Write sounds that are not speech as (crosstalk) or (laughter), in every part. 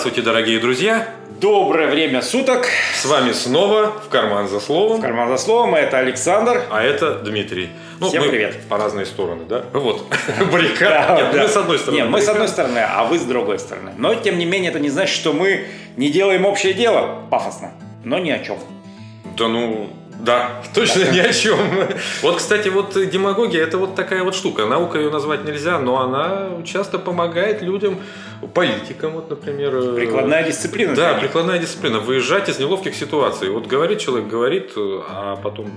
Здравствуйте, дорогие друзья! Доброе время суток! С вами снова «В карман за словом». В карман за словом, это Александр. А это Дмитрий. Ну, Всем мы привет. По разные стороны, да? Вот. (laughs) (laughs) Баррикад. Нет, мы с одной стороны. Нет, мы с одной стороны, а вы с другой стороны. Но, тем не менее, это не значит, что мы не делаем общее дело пафосно, но ни о чем. Да ну, да, точно ни о (laughs) чем. Вот, кстати, вот демагогия – это вот такая вот штука. Наука ее назвать нельзя, но она часто помогает людям, политикам, вот, например. Э, прикладная дисциплина. Да, прикладная дисциплина. Выезжать из неловких ситуаций. Вот говорит человек, говорит, а потом,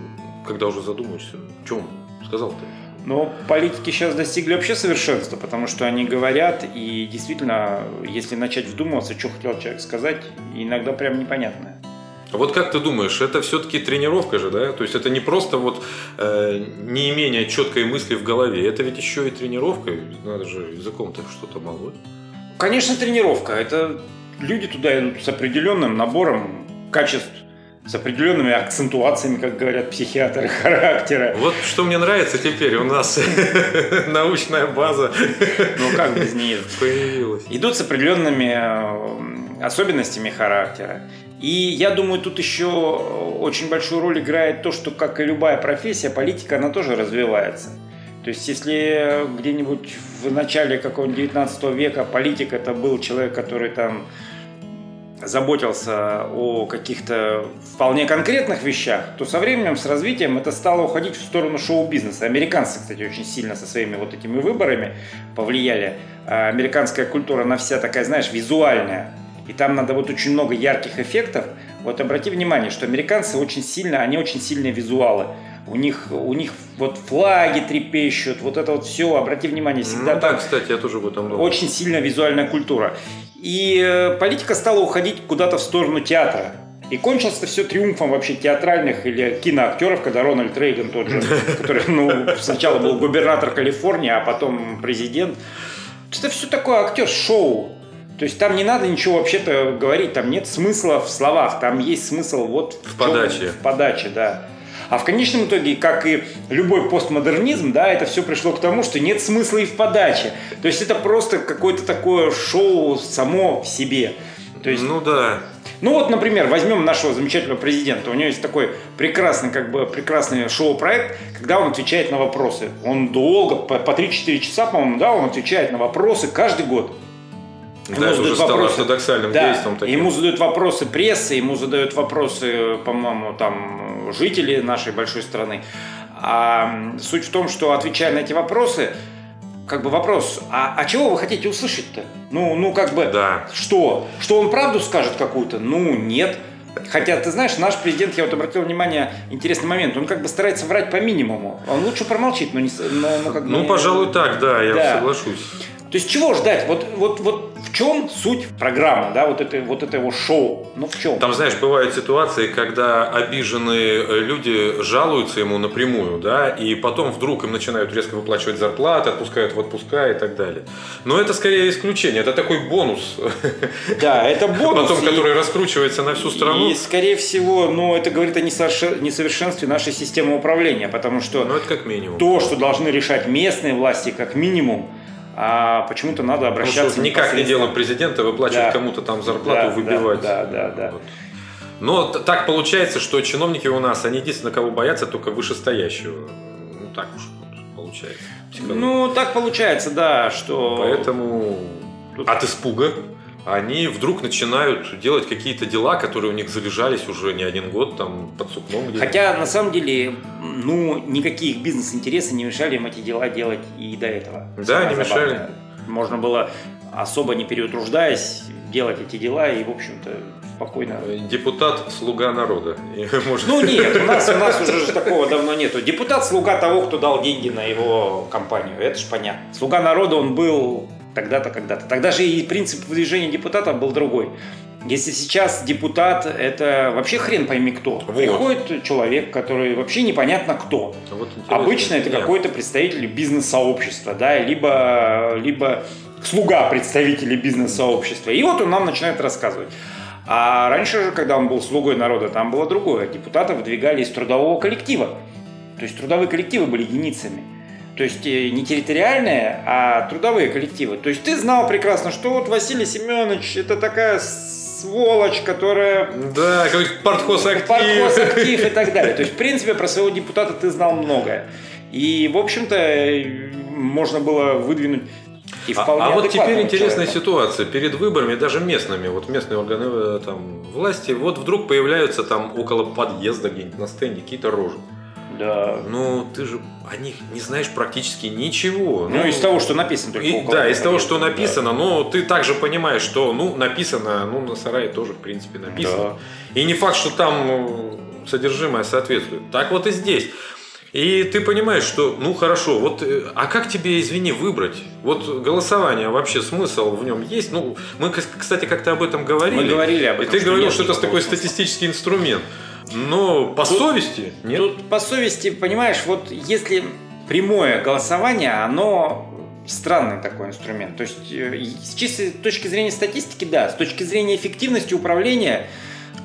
когда уже задумаешься, что он сказал-то? Но политики сейчас достигли вообще совершенства, потому что они говорят, и действительно, если начать вдумываться, что хотел человек сказать, иногда прям непонятно. Вот как ты думаешь, это все-таки тренировка же, да? То есть это не просто вот э, не имение четкой мысли в голове, это ведь еще и тренировка, надо же языком-то что-то молоть. Конечно, тренировка. Это люди туда идут с определенным набором качеств, с определенными акцентуациями, как говорят психиатры, (laughs) характера. Вот что мне нравится теперь, у нас (laughs) научная база. Ну как без нее? Появилась. Идут с определенными э, особенностями характера. И я думаю, тут еще очень большую роль играет то, что, как и любая профессия, политика, она тоже развивается. То есть, если где-нибудь в начале какого-нибудь 19 века политик это был человек, который там заботился о каких-то вполне конкретных вещах, то со временем, с развитием это стало уходить в сторону шоу-бизнеса. Американцы, кстати, очень сильно со своими вот этими выборами повлияли. А американская культура, она вся такая, знаешь, визуальная и там надо вот очень много ярких эффектов. Вот обрати внимание, что американцы очень сильно, они очень сильные визуалы. У них, у них вот флаги трепещут, вот это вот все, обрати внимание, всегда ну, так. Да, кстати, я тоже в этом думаю. Очень сильная визуальная культура. И э, политика стала уходить куда-то в сторону театра. И кончилось это все триумфом вообще театральных или киноактеров, когда Рональд Рейган тот же, (laughs) который ну, сначала был губернатор Калифорнии, а потом президент. Это все такое актер-шоу. То есть там не надо ничего вообще-то говорить, там нет смысла в словах, там есть смысл вот в, в подаче. В подаче, да. А в конечном итоге, как и любой постмодернизм, да, это все пришло к тому, что нет смысла и в подаче. То есть это просто какое-то такое шоу само в себе. То есть, ну да. Ну вот, например, возьмем нашего замечательного президента. У него есть такой прекрасный, как бы, прекрасный шоу-проект, когда он отвечает на вопросы. Он долго, по, по 3-4 часа, по-моему, да, он отвечает на вопросы каждый год. Да, это уже стало вопросы, ортодоксальным да, действом. Таким. Ему задают вопросы прессы, ему задают вопросы, по-моему, там жители нашей большой страны. А суть в том, что отвечая на эти вопросы, как бы вопрос, а, а чего вы хотите услышать-то? Ну, ну как бы, да. что? Что он правду скажет какую-то? Ну, нет. Хотя, ты знаешь, наш президент, я вот обратил внимание, интересный момент, он как бы старается врать по минимуму. Он лучше промолчит, но не... Но, но как бы, ну, пожалуй, так, да, я да. соглашусь. То есть чего ждать? Вот, вот, вот в чем суть программы, да, вот, это, вот этого шоу? Ну в чем? Там, знаешь, бывают ситуации, когда обиженные э, люди жалуются ему напрямую, да, и потом вдруг им начинают резко выплачивать зарплаты, отпускают в отпуска и так далее. Но это скорее исключение, это такой бонус. Да, это (laughs) бонус. Потом, который раскручивается на всю страну. И, скорее всего, ну, это говорит о несовершенстве нашей системы управления, потому что... Ну, это как минимум. То, что должны решать местные власти, как минимум, а почему-то надо обращаться... Ну, никак не дело президента выплачивать да. кому-то там зарплату, да, выбивать. Да, да, да. Вот. Но так получается, что чиновники у нас, они единственное, кого боятся, только вышестоящего. Ну, так уж получается. Ну, так получается, да, что... Поэтому Тут... от испуга они вдруг начинают делать какие-то дела, которые у них залежались уже не один год там под сукном. Где-то. Хотя на самом деле, ну, никакие бизнес-интересы не мешали им эти дела делать и до этого. Да, Самое не мешали. Можно было особо не переутруждаясь делать эти дела и, в общем-то, спокойно. Депутат слуга народа. (laughs) Ну нет, у нас, у нас уже (laughs) такого давно нету. Депутат слуга того, кто дал деньги на его компанию. Это же понятно. Слуга народа он был тогда-то, когда-то. Тогда же и принцип выдвижения депутата был другой. Если сейчас депутат это вообще хрен пойми кто. Вот. Приходит человек, который вообще непонятно кто. Вот Обычно это какой-то представитель бизнес-сообщества, да, либо, либо слуга представителей бизнес-сообщества. И вот он нам начинает рассказывать. А раньше же, когда он был слугой народа, там было другое. Депутаты выдвигали из трудового коллектива. То есть трудовые коллективы были единицами. То есть э, не территориальные, а трудовые коллективы. То есть ты знал прекрасно, что вот Василий Семенович это такая сволочь, которая... Да, какой-то партхоз-актив. Партхоз-актив и так далее. (laughs) То есть, в принципе, про своего депутата ты знал многое. И, в общем-то, можно было выдвинуть и а, а вот теперь интересная человека. ситуация. Перед выборами, даже местными, вот местные органы э, там, власти, вот вдруг появляются там около подъезда где-нибудь на стенде какие-то рожи. Да. Ну, ты же о них не знаешь практически ничего. Ну, ну из того, что написано только и, Да, из того, что написано, да. но ты также понимаешь, что, ну, написано, ну, на сарае тоже, в принципе, написано. Да. И не факт, что там ну, содержимое соответствует. Так вот и здесь. И ты понимаешь, что, ну хорошо, вот, э, а как тебе, извини, выбрать? Вот голосование, вообще смысл в нем есть? Ну, мы, кстати, как-то об этом говорили. Мы говорили об этом. И ты говорил, что это такой смысла. статистический инструмент. Но по тут, совести нет? Тут по совести, понимаешь, вот если прямое голосование, оно странный такой инструмент. То есть э, с чистой точки зрения статистики, да, с точки зрения эффективности управления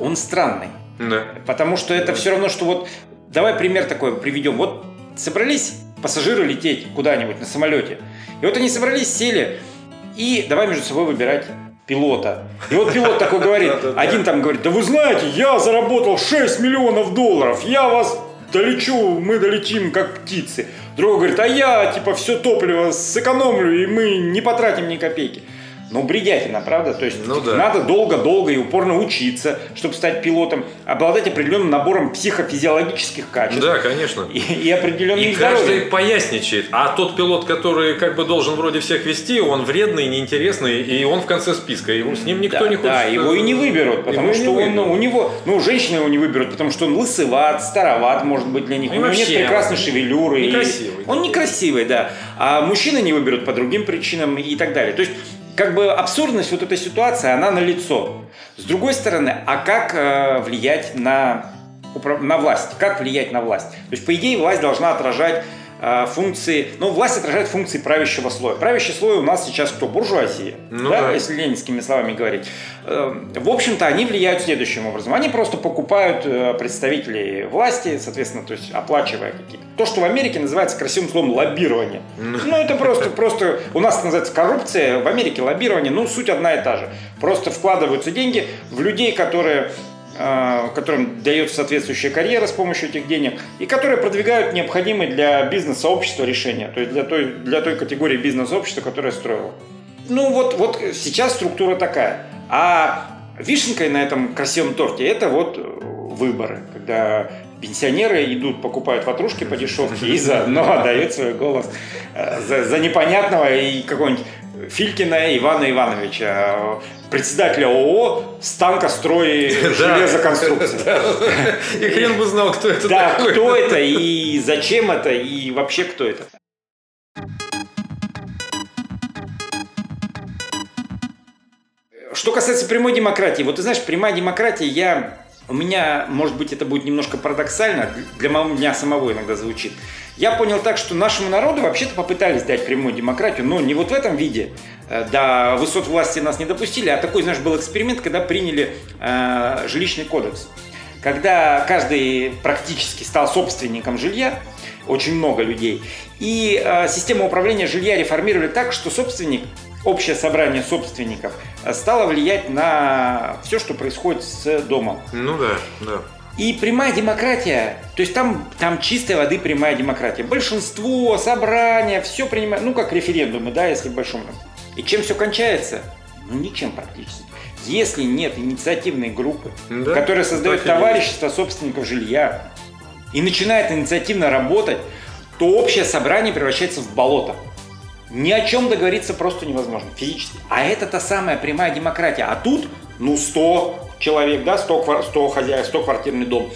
он странный. Да. Потому что это все равно, что вот Давай пример такой приведем. Вот собрались пассажиры лететь куда-нибудь на самолете. И вот они собрались, сели, и давай между собой выбирать пилота. И вот пилот такой говорит, один там говорит, да вы знаете, я заработал 6 миллионов долларов, я вас долечу, мы долетим как птицы. Другой говорит, а я типа все топливо сэкономлю, и мы не потратим ни копейки. Ну, бредятина, правда? То есть ну, да. надо долго-долго и упорно учиться, чтобы стать пилотом, обладать определенным набором психофизиологических качеств. Да, конечно. И, и определенным И здоровьем. каждый поясничает. А тот пилот, который как бы должен вроде всех вести, он вредный, неинтересный, и он в конце списка. Его, с ним никто да, не хочет. Да, его и не выберут, потому что он, ну, у него, ну, женщины его не выберут, потому что он лысыват, староват, может быть, для них. И у него нет прекрасной шевелюры. Некрасивый. И... Он некрасивый, да. А мужчины не выберут по другим причинам и так далее. То есть как бы абсурдность вот этой ситуации, она на лицо. С другой стороны, а как э, влиять на, на власть? Как влиять на власть? То есть, по идее, власть должна отражать функции, ну, власть отражает функции правящего слоя. Правящий слой у нас сейчас кто? Буржуазия, ну, да, да. если ленинскими словами говорить. Э, в общем-то, они влияют следующим образом. Они просто покупают э, представителей власти, соответственно, то есть оплачивая какие-то. То, что в Америке называется красивым словом лоббирование. Ну, это просто, просто у нас это называется коррупция, в Америке лоббирование, ну, суть одна и та же. Просто вкладываются деньги в людей, которые Э, которым дается соответствующая карьера с помощью этих денег, и которые продвигают необходимые для бизнес-сообщества решения, то есть для той, для той категории бизнес-сообщества, которая строила. Ну вот, вот сейчас структура такая. А вишенкой на этом красивом торте это вот выборы, когда пенсионеры идут, покупают ватрушки по дешевке и заодно (laughs) отдают свой голос э, за, за непонятного и какого-нибудь Филькина Ивана Ивановича, председателя ООО «Станкострой (laughs) железоконструкции». (laughs) И хрен бы знал, кто это Да, кто это и зачем это и вообще кто это. Что касается прямой демократии, вот ты знаешь, прямая демократия, я у меня, может быть, это будет немножко парадоксально, для меня самого иногда звучит. Я понял так, что нашему народу вообще-то попытались дать прямую демократию, но не вот в этом виде. Э, до высот власти нас не допустили, а такой, знаешь, был эксперимент, когда приняли э, жилищный кодекс. Когда каждый практически стал собственником жилья, очень много людей, и э, систему управления жилья реформировали так, что собственник общее собрание собственников стало влиять на все, что происходит с домом. Ну да, да. И прямая демократия, то есть там, там чистой воды прямая демократия. Большинство, собрания, все принимают, ну как референдумы, да, если в большом. И чем все кончается? Ну ничем практически. Если нет инициативной группы, да, которая создает товарищество собственников жилья и начинает инициативно работать, то общее собрание превращается в болото. Ни о чем договориться просто невозможно физически. А это та самая прямая демократия. А тут, ну, 100 человек, да, 100, 100 хозяев, 100 квартирный дом.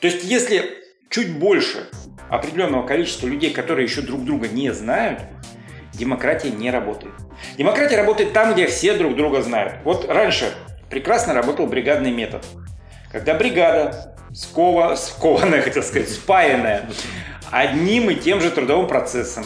То есть, если чуть больше определенного количества людей, которые еще друг друга не знают, демократия не работает. Демократия работает там, где все друг друга знают. Вот раньше прекрасно работал бригадный метод. Когда бригада скова, скованная, (laughs) хотел сказать, спаянная одним и тем же трудовым процессом,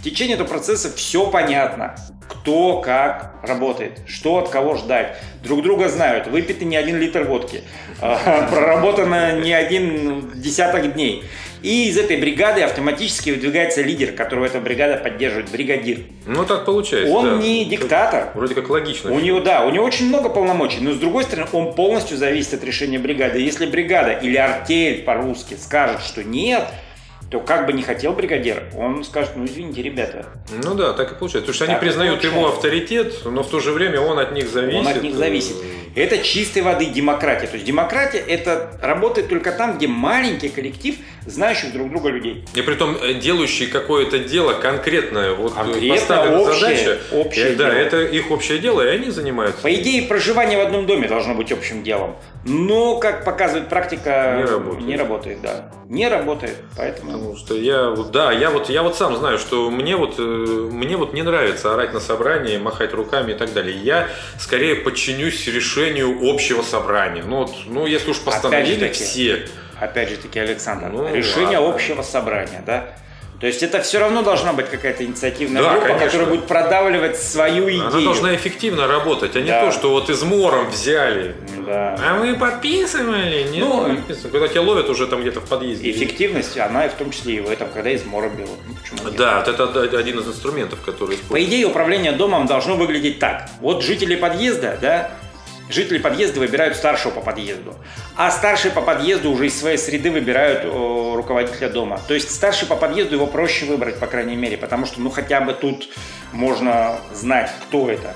в течение этого процесса все понятно. Кто как работает, что от кого ждать. Друг друга знают. Выпито не один литр водки. (laughs) А, проработано не один десяток дней. И из этой бригады автоматически выдвигается лидер, которого эта бригада поддерживает, бригадир. Ну, так получается, Он да. не диктатор. Вроде как логично. У него, да, у него очень много полномочий, но с другой стороны, он полностью зависит от решения бригады. Если бригада или артель по-русски скажет, что нет, то как бы не хотел бригадир, он скажет, ну извините, ребята, Ну да, так и получается. Потому что они Так признают его получается. авторитет, но в то же время он от них зависит. он от них зависит. Это чистой воды демократия. То есть демократия это работает только там, где маленький коллектив знающих друг друга людей. И при том э, делающие какое-то дело конкретное, вот э, Конкретно поставлена общее- задача, общее э, да, дело. это их общее дело, и они занимаются. По идее, проживание в одном доме должно быть общим делом. Но, как показывает практика, Не работает. не работает, да. Не работает, поэтому... Потому что я да, я вот, я вот сам знаю, что мне вот, мне вот не нравится орать на собрании, махать руками и так далее. Я скорее подчинюсь решению общего собрания. Ну вот, ну если уж постановили таки, все. Опять же таки, Александр, Ну, решение ладно. общего собрания, да? То есть это все равно должна быть какая-то инициативная Да, группа, конечно. которая будет продавливать свою идею. Она должна эффективно работать, а не Да. то, что вот измором взяли. Да. А мы подписывали? Нет, Ну, не подписывали. Когда тебя ловят уже там где-то в подъезде. Эффективность, она и в том числе и в этом, когда измором берут. Ну, почему нет? Да, вот это один из инструментов, который По используется. идее, управление домом должно выглядеть так. Вот жители подъезда, да, жители подъезда выбирают старшего по подъезду, а старшие по подъезду уже из своей среды выбирают о, руководителя дома. То есть старший по подъезду его проще выбрать, по крайней мере, потому что ну хотя бы тут можно знать, кто это.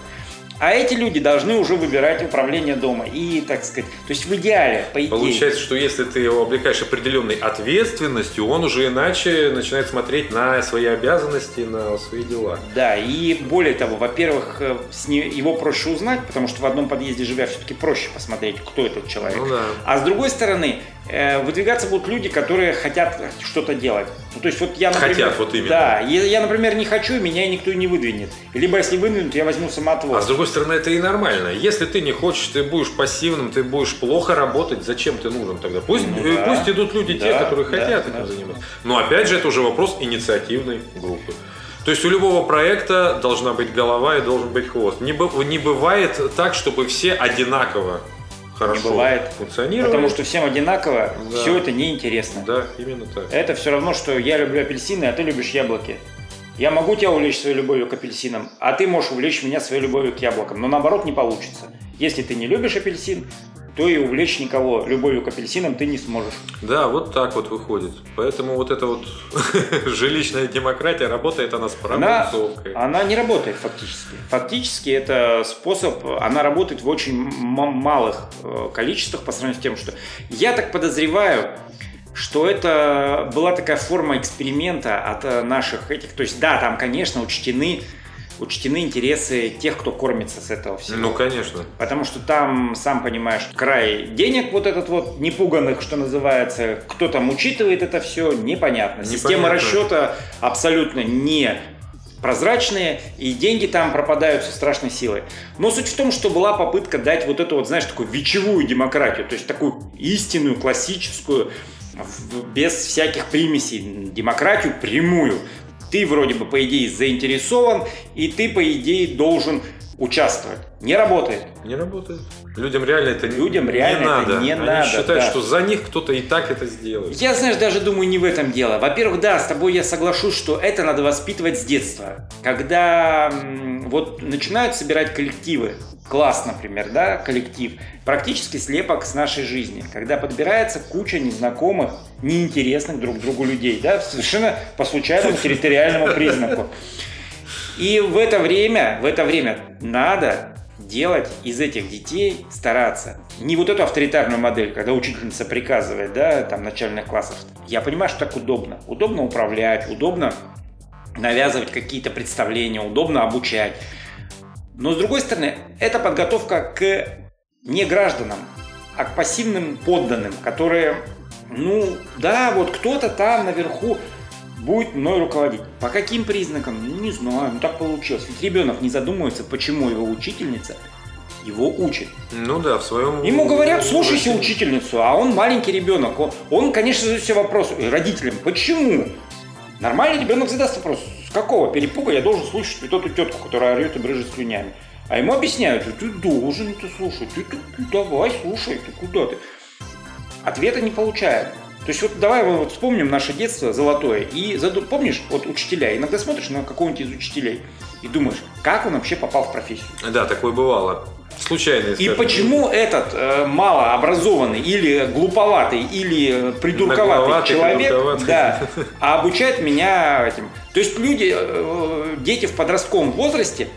А эти люди должны уже выбирать управление дома. И, так сказать, то есть в идеале, по идее. Получается, что если ты его облекаешь определенной ответственностью, он уже иначе начинает смотреть на свои обязанности, на свои дела. Да, и более того, во-первых, э, с его проще узнать, потому что в одном подъезде живя все-таки проще посмотреть, кто этот человек. Ну да. А с другой стороны, выдвигаться будут люди, которые хотят что-то делать. Ну, то есть вот я, например, Хотят, вот именно. Да, я, я, например, не хочу, меня никто не выдвинет. Либо если выдвинут, я возьму самоотвод. А с другой стороны, это и нормально. Если ты не хочешь, ты будешь пассивным, ты будешь плохо работать, зачем ты нужен тогда? Пусть, Ну э, да. пусть идут люди, те, Да, которые да, хотят да. этим заниматься. Но опять же, это уже вопрос инициативной группы. То есть у любого проекта должна быть голова и должен быть хвост. Не, не бывает так, чтобы все одинаково хорошо бывает. функционировали. Потому что всем одинаково, Да. все это неинтересно. Да, именно так. Это все равно, что я люблю апельсины, а ты любишь яблоки. Я могу тебя увлечь своей любовью к апельсинам, а ты можешь увлечь меня своей любовью к яблокам. Но наоборот не получится. Если ты не любишь апельсин, то и увлечь никого любовью к апельсинам ты не сможешь. Да, вот так вот выходит. Поэтому вот эта вот (laughs) жилищная демократия работает она с Она, пробуксовкой. она не работает фактически. Фактически это способ, она работает в очень малых э, количествах по сравнению с тем, что я так подозреваю, что это была такая форма эксперимента от э, наших этих. То есть, да, там, конечно, учтены, учтены интересы тех, кто кормится с этого всего. Ну, конечно. Потому что там, сам понимаешь, край денег вот этот вот, непуганных, что называется, кто там учитывает это все, непонятно. Система Непонятно. расчета абсолютно не прозрачные, и деньги там пропадают со страшной силой. Но суть в том, что была попытка дать вот эту вот, знаешь, такую вечевую демократию, то есть такую истинную, классическую, без всяких примесей, демократию прямую. Ты вроде бы, по идее, заинтересован, и ты, по идее, должен участвовать. Не работает. Не работает. Людям реально это не- Людям реально не это надо. не Они надо, считают, да. что за них кто-то и так это сделает. Я, знаешь, даже думаю, не в этом дело. Во-первых, да, с тобой я соглашусь, что это надо воспитывать с детства. Когда вот начинают собирать коллективы, класс, например, да, коллектив, практически слепок с нашей жизни, когда подбирается куча незнакомых, неинтересных друг другу людей, да, совершенно по случайному территориальному признаку. И в это время, в это время надо делать из этих детей, стараться. Не вот эту авторитарную модель, когда учительница приказывает, да, там, начальных классов. Я понимаю, что так удобно. Удобно управлять, удобно навязывать какие-то представления, удобно обучать. Но с другой стороны, это подготовка к не гражданам, а к пассивным подданным, которые, ну, да, вот кто-то там наверху будет мной руководить. По каким признакам? Ну, не знаю, ну так получилось. Ведь ребенок не задумывается, почему его учительница его учит. Ну да, в своем... Ему говорят, слушайся учительницу, а он маленький ребенок. Он, он конечно, задает себе вопрос родителям, почему? Нормальный ребенок задаст вопрос, с какого перепуга я должен слушать вот эту тетку, которая орет и брыжет слюнями? А ему объясняют, ты должен это слушать, ты, ты- ты давай, слушай, ты куда ты? Ответа не получает. То есть вот давай вот вспомним наше детство золотое и заду... помнишь вот учителя, иногда смотришь на какого-нибудь из учителей и думаешь, как он вообще попал в профессию. Да, такое бывало. Случайно. И почему этот э, малообразованный или глуповатый или придурковатый человек Да, а обучает меня этим. То есть люди, э, дети в подростковом возрасте,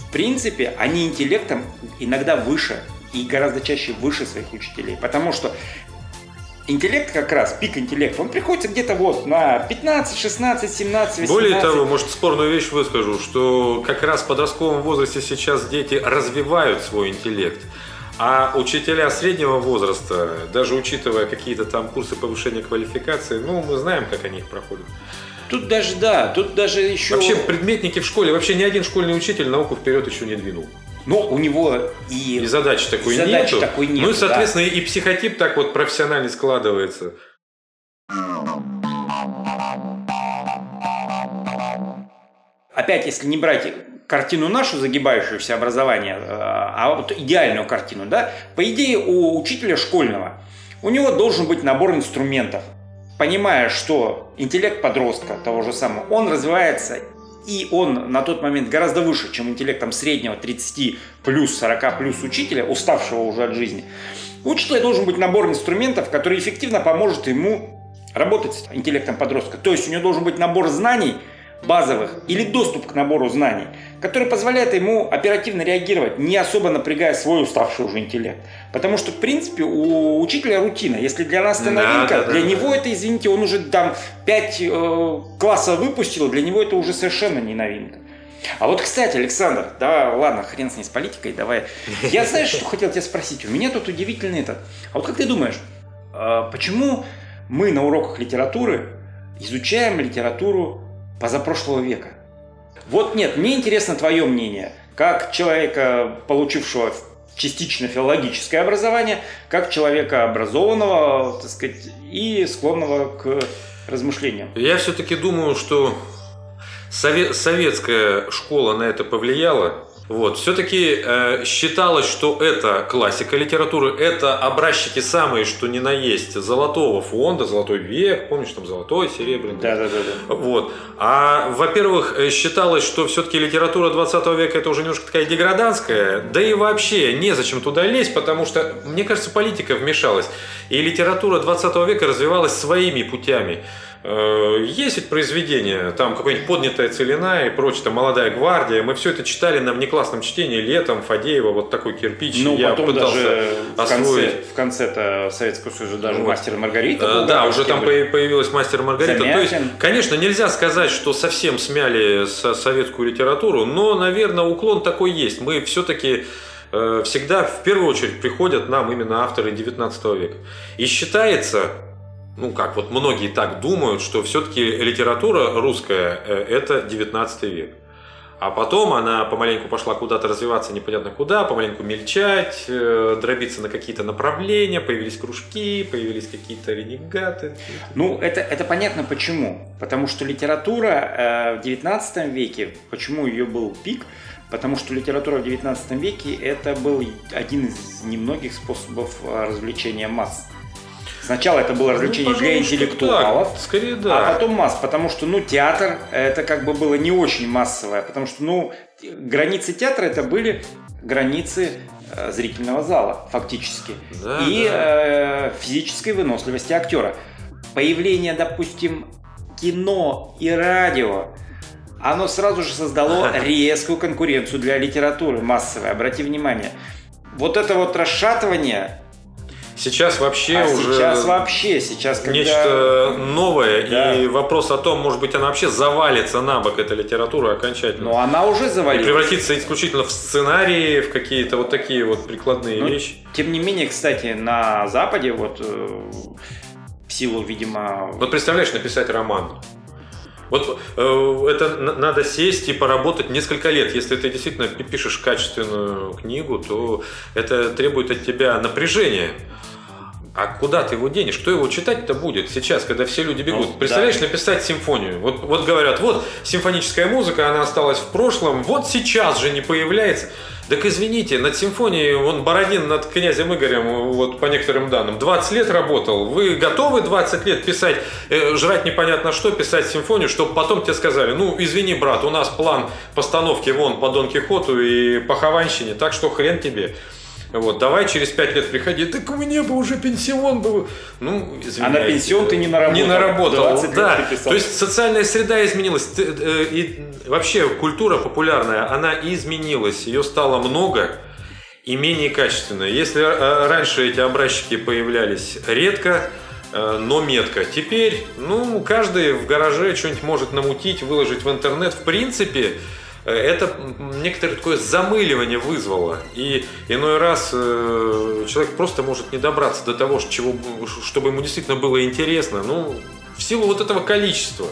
в принципе, они интеллектом иногда выше и гораздо чаще выше своих учителей. Потому что интеллект как раз, пик интеллекта, он приходится где-то вот на 15, 16, 17, 18. Более того, может, спорную вещь выскажу, что как раз в подростковом возрасте сейчас дети развивают свой интеллект. А учителя среднего возраста, даже учитывая какие-то там курсы повышения квалификации, ну, мы знаем, как они их проходят. Тут даже, да, тут даже еще... Вообще, предметники в школе, вообще ни один школьный учитель науку вперед еще не двинул. Но у него и, и задачи такой и нету. Такой нету. Ну и, соответственно, да. и психотип так вот профессионально складывается. Опять, если не брать картину нашу, загибающуюся образование, э, а вот идеальную картину, да, по идее у учителя школьного, у него должен быть набор инструментов. Понимая, что интеллект подростка того же самого, он развивается и он на тот момент гораздо выше, чем интеллектом среднего 30 плюс 40 плюс учителя, уставшего уже от жизни, у учителя должен быть набор инструментов, который эффективно поможет ему работать с интеллектом подростка. То есть у него должен быть набор знаний базовых или доступ к набору знаний, который позволяет ему оперативно реагировать, не особо напрягая свой уставший уже интеллект. Потому что, в принципе, у учителя рутина. Если для нас это новинка, да, да, для да. него это, извините, он уже там 5 э, классов выпустил, для него это уже совершенно не новинка. А вот, кстати, Александр, да, ладно, хрен с ней с политикой, давай. Я знаешь, что хотел тебя спросить? У меня тут удивительный этот. А вот как ты думаешь, э, почему мы на уроках литературы изучаем литературу позапрошлого века? Вот нет, мне интересно твое мнение, как человека, получившего частично филологическое образование, как человека образованного, так сказать, и склонного к размышлениям. Я все-таки думаю, что советская школа на это повлияла. Вот. Все-таки э, считалось, что это классика литературы, это образчики самые, что ни на есть, золотого фонда, золотой век, помнишь, там золотой, серебряный. Да, да, да. да. Вот. А, во-первых, э, считалось, что все-таки литература 20 века это уже немножко такая деграданская, да и вообще незачем туда лезть, потому что, мне кажется, политика вмешалась. И литература 20 века развивалась своими путями. Э, есть ведь произведения, там какая-нибудь поднятая целина и прочее, там молодая гвардия. Мы все это читали на внеклассном чтении летом, Фадеева, вот такой кирпич. Ну, я потом пытался даже в конце, в конце-то Советского Союза даже вот. мастер Маргарита. Был, да, уже там были. появилась мастер Маргарита. Замятин. То есть, конечно, нельзя сказать, что совсем смяли советскую литературу, но, наверное, уклон такой есть. Мы все-таки э, всегда в первую очередь приходят нам именно авторы 19 века. И считается, ну как, вот многие так думают, что все-таки литература русская э, – это 19 век. А потом она помаленьку пошла куда-то развиваться непонятно куда, помаленьку мельчать, э, дробиться на какие-то направления, появились кружки, появились какие-то ренегаты. Ну, это, это понятно почему. Потому что литература э, в 19 веке, почему ее был пик, потому что литература в 19 веке это был один из немногих способов развлечения масс. Сначала это было развлечение ну, для интеллектуалов, так, скорее да. а потом масс, потому что ну театр это как бы было не очень массовое, потому что ну границы театра это были границы э, зрительного зала фактически да, и да. Э, физической выносливости актера. Появление, допустим, кино и радио оно сразу же создало (laughs) резкую конкуренцию для литературы массовой. Обрати внимание, вот это вот расшатывание Сейчас вообще а уже сейчас вообще сейчас когда... нечто новое да. и вопрос о том, может быть, она вообще завалится на бок эта литература окончательно. Но она уже завалилась. И превратится исключительно в сценарии, в какие-то вот такие вот прикладные Но, вещи. Тем не менее, кстати, на Западе вот э, в силу, видимо. Вот представляешь, написать роман. Вот э, это надо сесть и поработать несколько лет. Если ты действительно пишешь качественную книгу, то это требует от тебя напряжения. А куда ты его денешь? Кто его читать-то будет сейчас, когда все люди бегут? Ну, Представляешь, да. написать симфонию. Вот, вот говорят, вот симфоническая музыка, она осталась в прошлом, вот сейчас же не появляется. Так извините, над симфонией, он Бородин над князем Игорем, вот по некоторым данным, 20 лет работал. Вы готовы 20 лет писать, э, жрать непонятно что, писать симфонию, чтобы потом тебе сказали, ну, извини, брат, у нас план постановки вон по Дон Кихоту и по Хованщине, так что хрен тебе. Вот, давай через пять лет приходи. Так у меня бы уже пенсион был. Ну, А на пенсион ты не наработал. Не наработал, да. То есть социальная среда изменилась. Э, и вообще культура популярная, она изменилась. Ее стало много и менее качественная. Если э, раньше эти образчики появлялись редко, э, но метко. Теперь, ну, каждый в гараже что-нибудь может намутить, выложить в интернет. В принципе, это некоторое такое замыливание вызвало. И иной раз э, человек просто может не добраться до того, чего, чтобы ему действительно было интересно. Ну, в силу вот этого количества.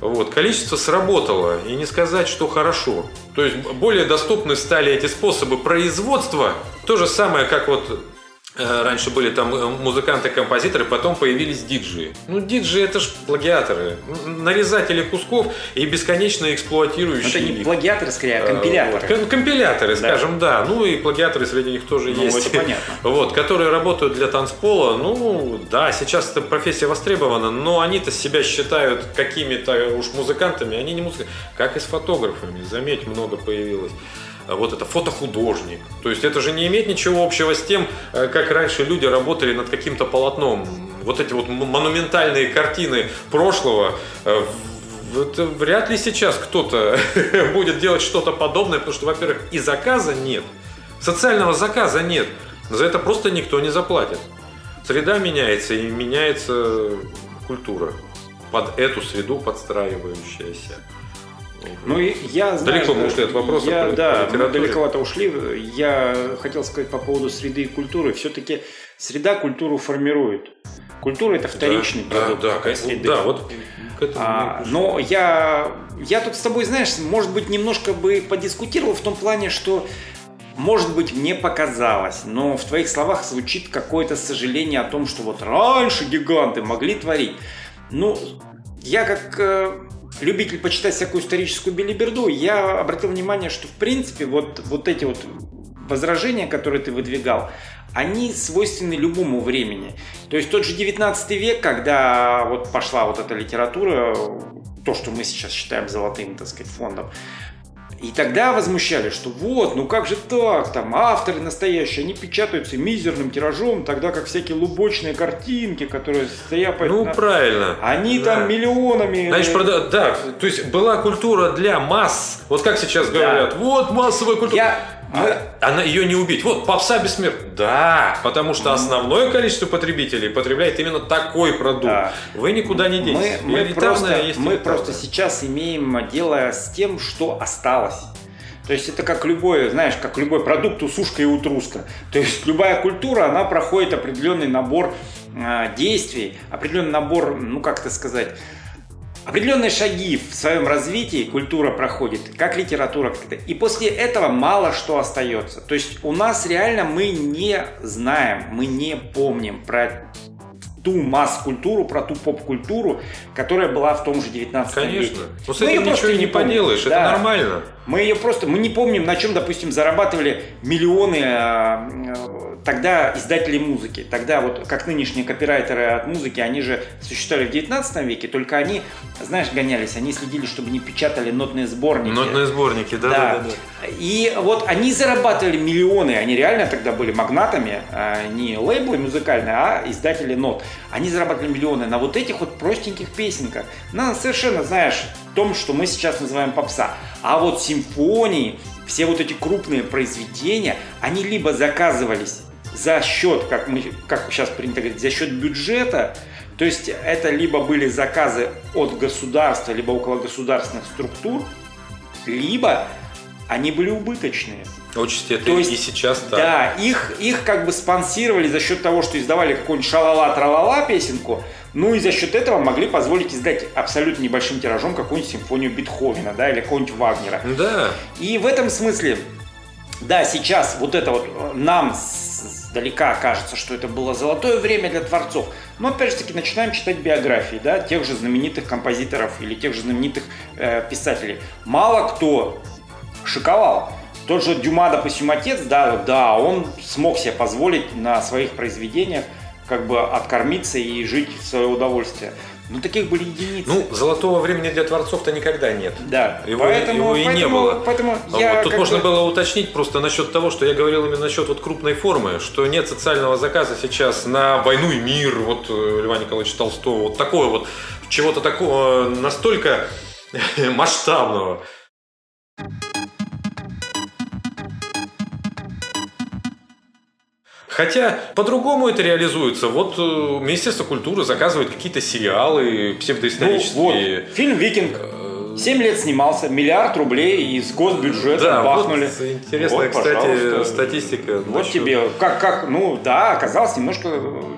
Вот, количество сработало, и не сказать, что хорошо. То есть более доступны стали эти способы производства. То же самое, как вот Э, раньше были там э, музыканты-композиторы, потом появились диджеи. Ну, диджеи это ж плагиаторы, нарезатели кусков и бесконечно эксплуатирующие. Это не плагиаторы, скорее, а компиляторы. Вот. Компиляторы, да. скажем, да. Ну и плагиаторы среди них тоже ну, есть. Это понятно. (laughs) Вот, которые работают для танцпола. Ну, да, сейчас эта профессия востребована, но они-то себя считают какими-то уж музыкантами, они не музыканты. Как и с фотографами, заметь, много появилось. А вот это фотохудожник. То есть это же не имеет ничего общего с тем, э, как раньше люди работали над каким-то полотном. Вот эти вот монументальные картины прошлого, э, это вряд ли сейчас кто-то (laughs) будет делать что-то подобное, потому что, во-первых, и заказа нет, социального заказа нет. За это просто никто не заплатит. Среда меняется, и меняется культура под эту среду подстраивающаяся. Ну, я знаю, Далеко мы ушли от вопроса. Я, да, мы далековато ушли. Я хотел сказать по поводу среды и культуры. Все-таки среда культуру формирует. Культура это вторичный да, продукт. Да, да, среды. да, вот а, но я, я тут с тобой, знаешь, может быть, немножко бы подискутировал в том плане, что может быть, мне показалось, но в твоих словах звучит какое-то сожаление о том, что вот раньше гиганты могли творить. Ну, я как э, любитель почитать всякую историческую билиберду, я обратил внимание, что в принципе вот, вот эти вот возражения, которые ты выдвигал, они свойственны любому времени. То есть тот же 19 век, когда вот пошла вот эта литература, то, что мы сейчас считаем золотым, так сказать, фондом, и тогда возмущались, что вот, ну как же так, там авторы настоящие, они печатаются мизерным тиражом, тогда как всякие лубочные картинки, которые стоят... Ну, на... правильно. Они да. там миллионами... Знаешь, прода... да, то есть была культура для масс, вот как сейчас говорят, да. вот массовая культура. Я она ее не убить. Вот попса бессмертна. Да, потому что основное количество потребителей потребляет именно такой продукт. Да. Вы никуда не денетесь. Мы, мы, просто, мы просто сейчас имеем дело с тем, что осталось. То есть это как любой, знаешь, как любой продукт усушка и утруска. То есть любая культура, она проходит определенный набор э, действий, определенный набор, ну как это сказать, Определенные шаги в своем развитии культура проходит, как литература. И после этого мало что остается. То есть у нас реально мы не знаем, мы не помним про ту масс-культуру, про ту поп-культуру, которая была в том же 19 Конечно. веке. Но с этим ничего не, не поделаешь, да. это нормально. Мы ее просто, мы не помним, на чем, допустим, зарабатывали миллионы а, тогда издатели музыки. Тогда вот как нынешние копирайтеры от музыки, они же существовали в 19 веке, только они, знаешь, гонялись, они следили, чтобы не печатали нотные сборники. Нотные сборники, да, да, да. да. И вот они зарабатывали миллионы, они реально тогда были магнатами, а не лейблы музыкальные, а издатели нот. Они зарабатывали миллионы на вот этих вот простеньких песенках. На совершенно, знаешь, том, что мы сейчас называем попса. А вот симфонии, все вот эти крупные произведения, они либо заказывались за счет, как, мы, как сейчас принято говорить, за счет бюджета, то есть это либо были заказы от государства, либо около государственных структур, либо они были убыточные. Отчасти это То есть, и сейчас так. Да, их, их как бы спонсировали за счет того, что издавали какую-нибудь шалала-тралала песенку, ну и за счет этого могли позволить издать абсолютно небольшим тиражом какую-нибудь симфонию Бетховена, да, или какого-нибудь Вагнера. Да. И в этом смысле, да, сейчас вот это вот нам издалека кажется, что это было золотое время для творцов. Но опять же таки начинаем читать биографии, да, тех же знаменитых композиторов или тех же знаменитых э, писателей. Мало кто шиковал. Тот же Дюма, допустим, отец, да, да, он смог себе позволить на своих произведениях как бы откормиться и жить в свое удовольствие. Ну, таких были единицы. Ну, золотого времени для творцов-то никогда нет. Да, его, поэтому, его и поэтому, не было. Поэтому а я вот тут можно бы... было уточнить просто насчет того, что я говорил именно насчет вот крупной формы, что нет социального заказа сейчас на войну и мир, вот э, Льва Николаевича Толстого, вот такое вот, чего-то такого настолько (laughs) масштабного. Хотя по-другому это реализуется. Вот э, Министерство культуры заказывает какие-то сериалы псевдоисторические. Ну, вот. Фильм «Викинг». Э, Семь лет снимался, миллиард рублей из госбюджета да, бахнули. Вот интересная, вот, кстати, статистика. Вот насчет... тебе, как, как, ну да, оказалось немножко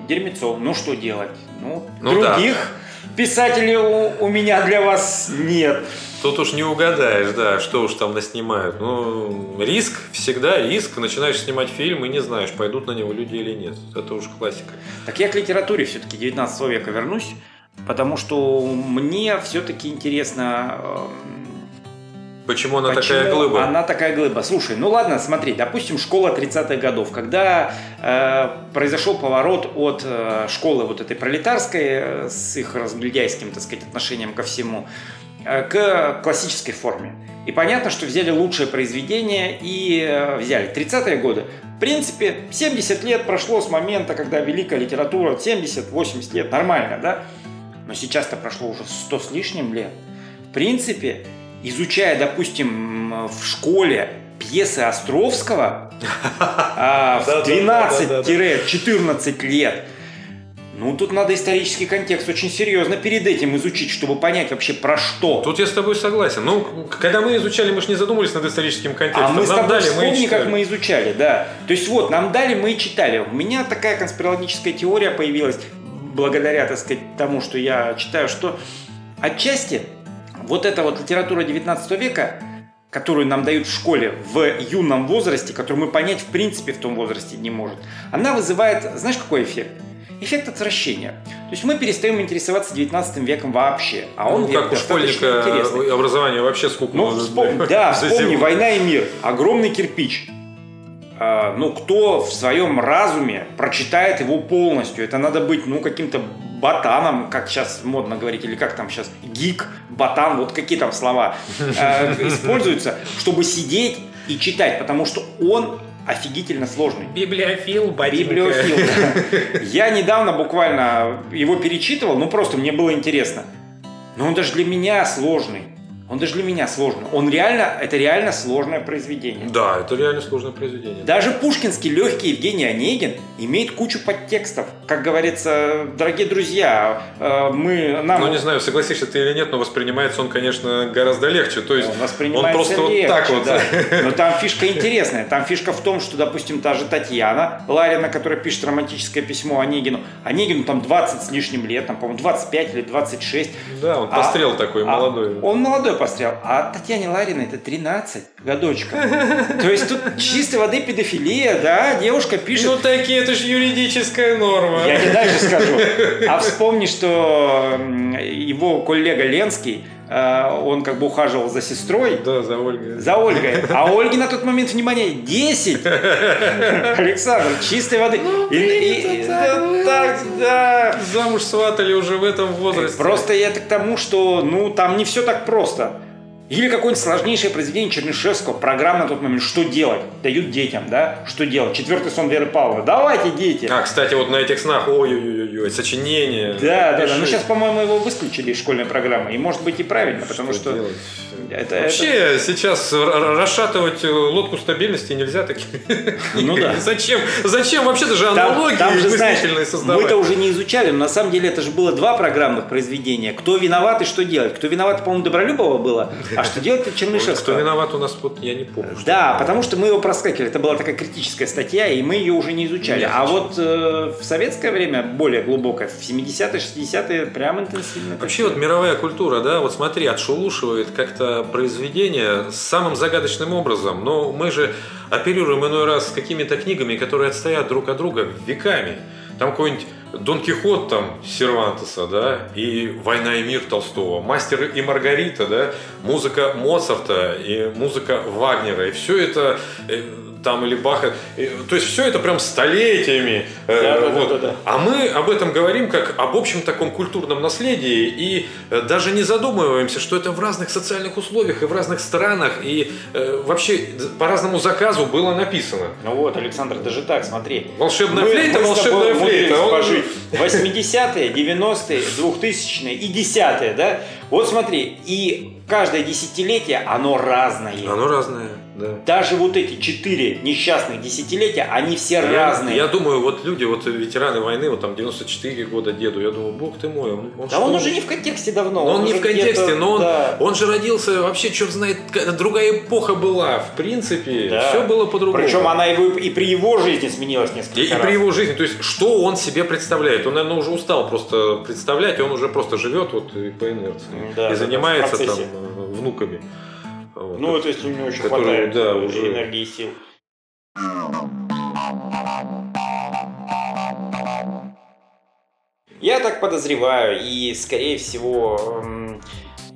дерьмецо. Ну что делать? Ну, ну других да. писателей у, у меня для вас нет. Тут уж не угадаешь, да, что уж там наснимают. Ну, риск, всегда риск. Начинаешь снимать фильм и не знаешь, пойдут на него люди или нет. Это уж классика. Так я к литературе все-таки 19 века вернусь, потому что мне все-таки интересно... Эм, Почему она Почему такая глыба? Она такая глыба. Слушай, ну ладно, смотри, допустим, школа 30-х годов, когда э, произошел поворот от э, школы вот этой пролетарской э, с их разгильдяйским, так сказать, отношением ко всему, Э, к классической форме. И понятно, что взяли лучшее произведение и э, взяли 30-е годы. В принципе, 70 лет прошло с момента, когда великая литература, 70-80 лет, нормально, да? Но сейчас-то прошло уже 100 с лишним лет. В принципе, изучая, допустим, в школе пьесы Островского (laughs) а, в 12-14 лет, ну, тут надо исторический контекст очень серьезно перед этим изучить, чтобы понять вообще про что. Тут я с тобой согласен. Ну, когда мы изучали, мы же не задумывались над историческим контекстом. А мы нам с тобой дали, вспомни, мы как мы изучали, да. То есть вот, нам дали, мы и читали. У меня такая конспирологическая теория появилась благодаря, так сказать, тому, что я читаю, что отчасти вот эта вот литература 19 века, которую нам дают в школе в юном возрасте, которую мы понять в принципе в том возрасте не может, она вызывает, знаешь, какой эффект? Эффект отвращения. То есть мы перестаем интересоваться 19 веком вообще, а он ну, век как у школьника интересный. образование вообще сколько ну, вспом... (laughs) Да, вспомни, «Война и мир», огромный кирпич. А, ну, кто в своем разуме прочитает его полностью? Это надо быть, ну, каким-то ботаном, как сейчас модно говорить, или как там сейчас, гик, ботан, вот какие там слова э, (laughs) используются, чтобы сидеть и читать, потому что он офигительно сложный. Библиофил, Боринка. Библиофил. (laughs) Я недавно буквально его перечитывал, ну просто мне было интересно. Но он даже для меня сложный. Он даже для меня сложный. Он реально, это реально сложное произведение. Да, это реально сложное произведение. Даже пушкинский легкий Евгений Онегин имеет кучу подтекстов. Как говорится, дорогие друзья, э, мы нам... Ну, не знаю, согласишься ты или нет, но воспринимается он, конечно, гораздо легче. То есть он, воспринимается он просто легче, вот так вот. Да. Но там фишка интересная. Там фишка в том, что, допустим, та же Татьяна Ларина, которая пишет романтическое письмо Онегину, Онегину там 20 с лишним лет, там, по-моему, 25 или 26. Да, он пострел а, такой, а молодой. Он молодой пострел. А Татьяне Лариной это 13 годочков. То есть тут чистой воды педофилия, да, девушка пишет... Ну такие, это же юридическая норма. Я тебе дальше скажу. А вспомни, что его коллега Ленский он как бы ухаживал за сестрой. Да, за Ольгой. За Ольгой. А Ольги на тот момент, внимание, 10. (laughs) Александр, чистой воды. Ну, и, и, да, так, да. Замуж сватали уже в этом возрасте. Просто я к тому, что ну там не все так просто. Или какое-нибудь сложнейшее произведение Чернышевского, программа на тот момент «Что делать?» Дают детям, да? Что делать? Четвертый сон Веры Павловны. Давайте, дети! А, кстати, вот на этих снах, ой-ой-ой, сочинение. Да, да, да. Ну, сейчас, по-моему, его выключили из школьной программы. И может быть и правильно, потому что... что это, Вообще, это... сейчас расшатывать лодку стабильности нельзя таки. (laughs) Ну да. (laughs) Зачем? Зачем вообще даже аналогии там, там же, знаешь, создавать? Мы-то уже не изучали, но на самом деле это же было два программных произведения. Кто виноват и что делать? Кто виноват, по-моему, Добролюбова было, а что делать-то Чернышевского? Кто виноват у нас, вот я не помню. Да, потому что мы его проскакивали. Это была такая критическая статья, и мы ее уже не изучали. а вот э, в советское время, более глубокое, в 70-е, 60-е, прям интенсивно. Вообще вот мировая культура, да, вот смотри, отшелушивает как-то произведение самым загадочным образом. Но мы же оперируем иной раз с какими-то книгами, которые отстоят друг от друга веками. Там какой-нибудь Дон Кихот там Сервантеса, да, и Война и мир Толстого, Мастер и Маргарита, да, музыка Моцарта и музыка Вагнера, и все это э, там или Баха. То есть все это прям столетиями. Да, да, вот. да, да, да. А мы об этом говорим как об общем таком культурном наследии и э, даже не задумываемся, что это в разных социальных условиях и в разных странах и э, вообще по разному заказу было написано. Ну вот, Александр, даже так, смотри. Волшебная Мы- флейта, мы волшебная флейта. Он- пожить 80-е, 90-е, 2000-е и 10-е, да? Вот смотри, и каждое десятилетие, оно разное. Оно разное, да. Даже вот эти четыре несчастных десятилетия, они все Я- разные. Я, думаю, вот люди, вот ветераны войны, вот там 94 года деду, я думаю, бог ты мой, он, он Да что, он уже не в контексте давно. Но он не уже в контексте, но он, да. он же родился вообще, черт знает, другая эпоха была. В принципе, Да. все было по-другому. Причем она его и при его жизни сменилась несколько И, и раз. при его жизни, то есть, что он себе представляет? Он, наверное, уже устал просто представлять, и он уже просто живет вот и по инерции. Да, и занимается там э, внуками. Вот. Ну, это если у него еще Который, хватает да, уже- энергии и сил. Я так подозреваю, и скорее всего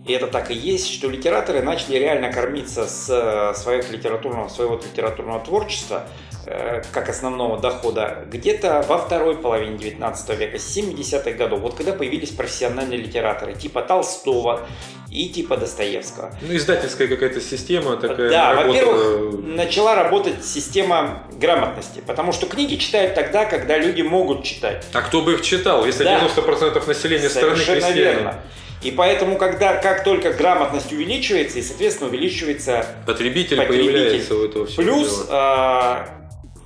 и это так и есть, что литераторы начали реально кормиться с э, своих литературного, своего литературного творчества э, как основного дохода где-то во второй половине 19 века, с 70-х годов, вот когда появились профессиональные литераторы типа Толстого и типа Достоевского. Ну, издательская какая-то система такая. Да, работа. во-первых, начала работать система грамотности, потому что книги читают тогда, когда люди могут читать. А кто бы их читал, если Да. 90% населения страны Совершенно крестьяне? верно. И поэтому, когда, как только грамотность увеличивается, и, соответственно, увеличивается Потребитель, Потребитель. появляется у этого всего плюс, дела.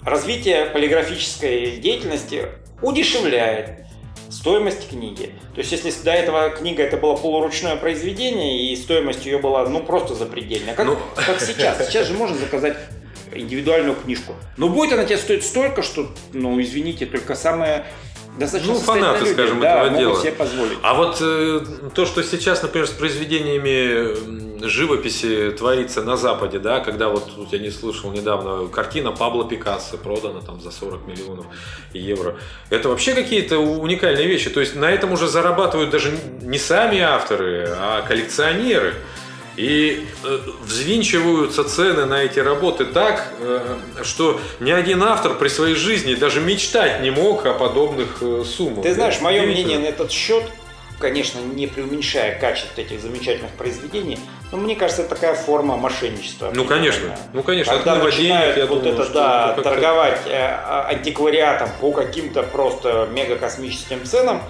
э, развитие полиграфической деятельности удешевляет стоимость книги. То есть, если до этого книга это было полуручное произведение, и стоимость ее была ну просто запредельная, как, Ну. как сейчас. Сейчас же можно заказать индивидуальную книжку. Но будет она тебе стоить столько, что, ну, извините, только самые достаточно Ну, фанаты, люди, скажем, да, этого дела. себе позволить. А вот э, то, что сейчас, например, с произведениями живописи творится на Западе, да, когда вот тут я не слышал недавно картина Пабло Пикассо продана там за 40 миллионов евро. Это вообще какие-то уникальные вещи. То есть на этом уже зарабатывают даже не сами авторы, а коллекционеры. И э, взвинчиваются цены на эти работы так, э, что ни один автор при своей жизни даже мечтать не мог о подобных э, суммах. Ты знаешь, мое мнение на этот счет, конечно, не преуменьшая качество этих замечательных произведений, но мне кажется, это такая форма мошенничества. Ну, конечно. Ну, конечно. Когда начинают денег, вот думаю, это, да, это торговать э, антиквариатом по каким-то просто мегакосмическим ценам,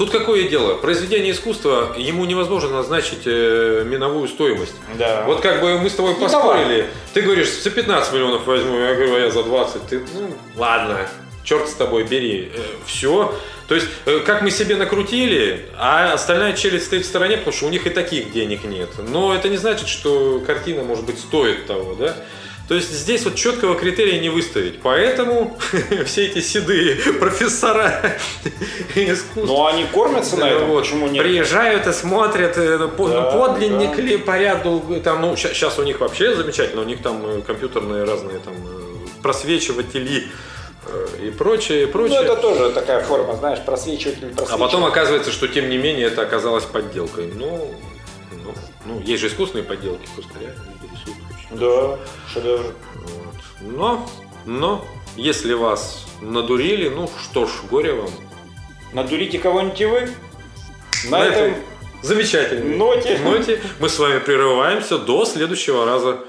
Тут какое дело? Произведение искусства, ему невозможно назначить э, миновую стоимость. да. Вот как бы мы с тобой Ну, поспорили. Ты говоришь, за 15 миллионов возьму, я говорю, а я за 20. Ты, ну, ладно, черт с тобой, бери. все. То есть, э, как мы себе накрутили, а остальная челюсть стоит в стороне, потому что у них и таких денег нет. Но это не значит, что картина, может быть, стоит того, да? То есть здесь вот четкого критерия не выставить. Поэтому (laughs) все эти седые профессора (laughs) искусства Но они кормятся на этом, вот. почему нет? Приезжают и смотрят, э, ну, по- Да, ну, подлинник да. ли по ряду, там, ну, сейчас у них вообще замечательно, у них там э, компьютерные разные там э, просвечиватели и прочее, и Ну, прочее. это тоже такая форма, знаешь, просвечиватель, А просвечиватель. потом оказывается, что тем не менее это оказалось подделкой. Ну, ну, ну, есть же искусственные подделки, просто реально рисуют Да, шедевр. Вот. Но, но, если вас надурили, ну что ж, горе вам. Надурите кого-нибудь и вы. На, На этом замечательной ноте. ноте мы с вами прерываемся до следующего раза.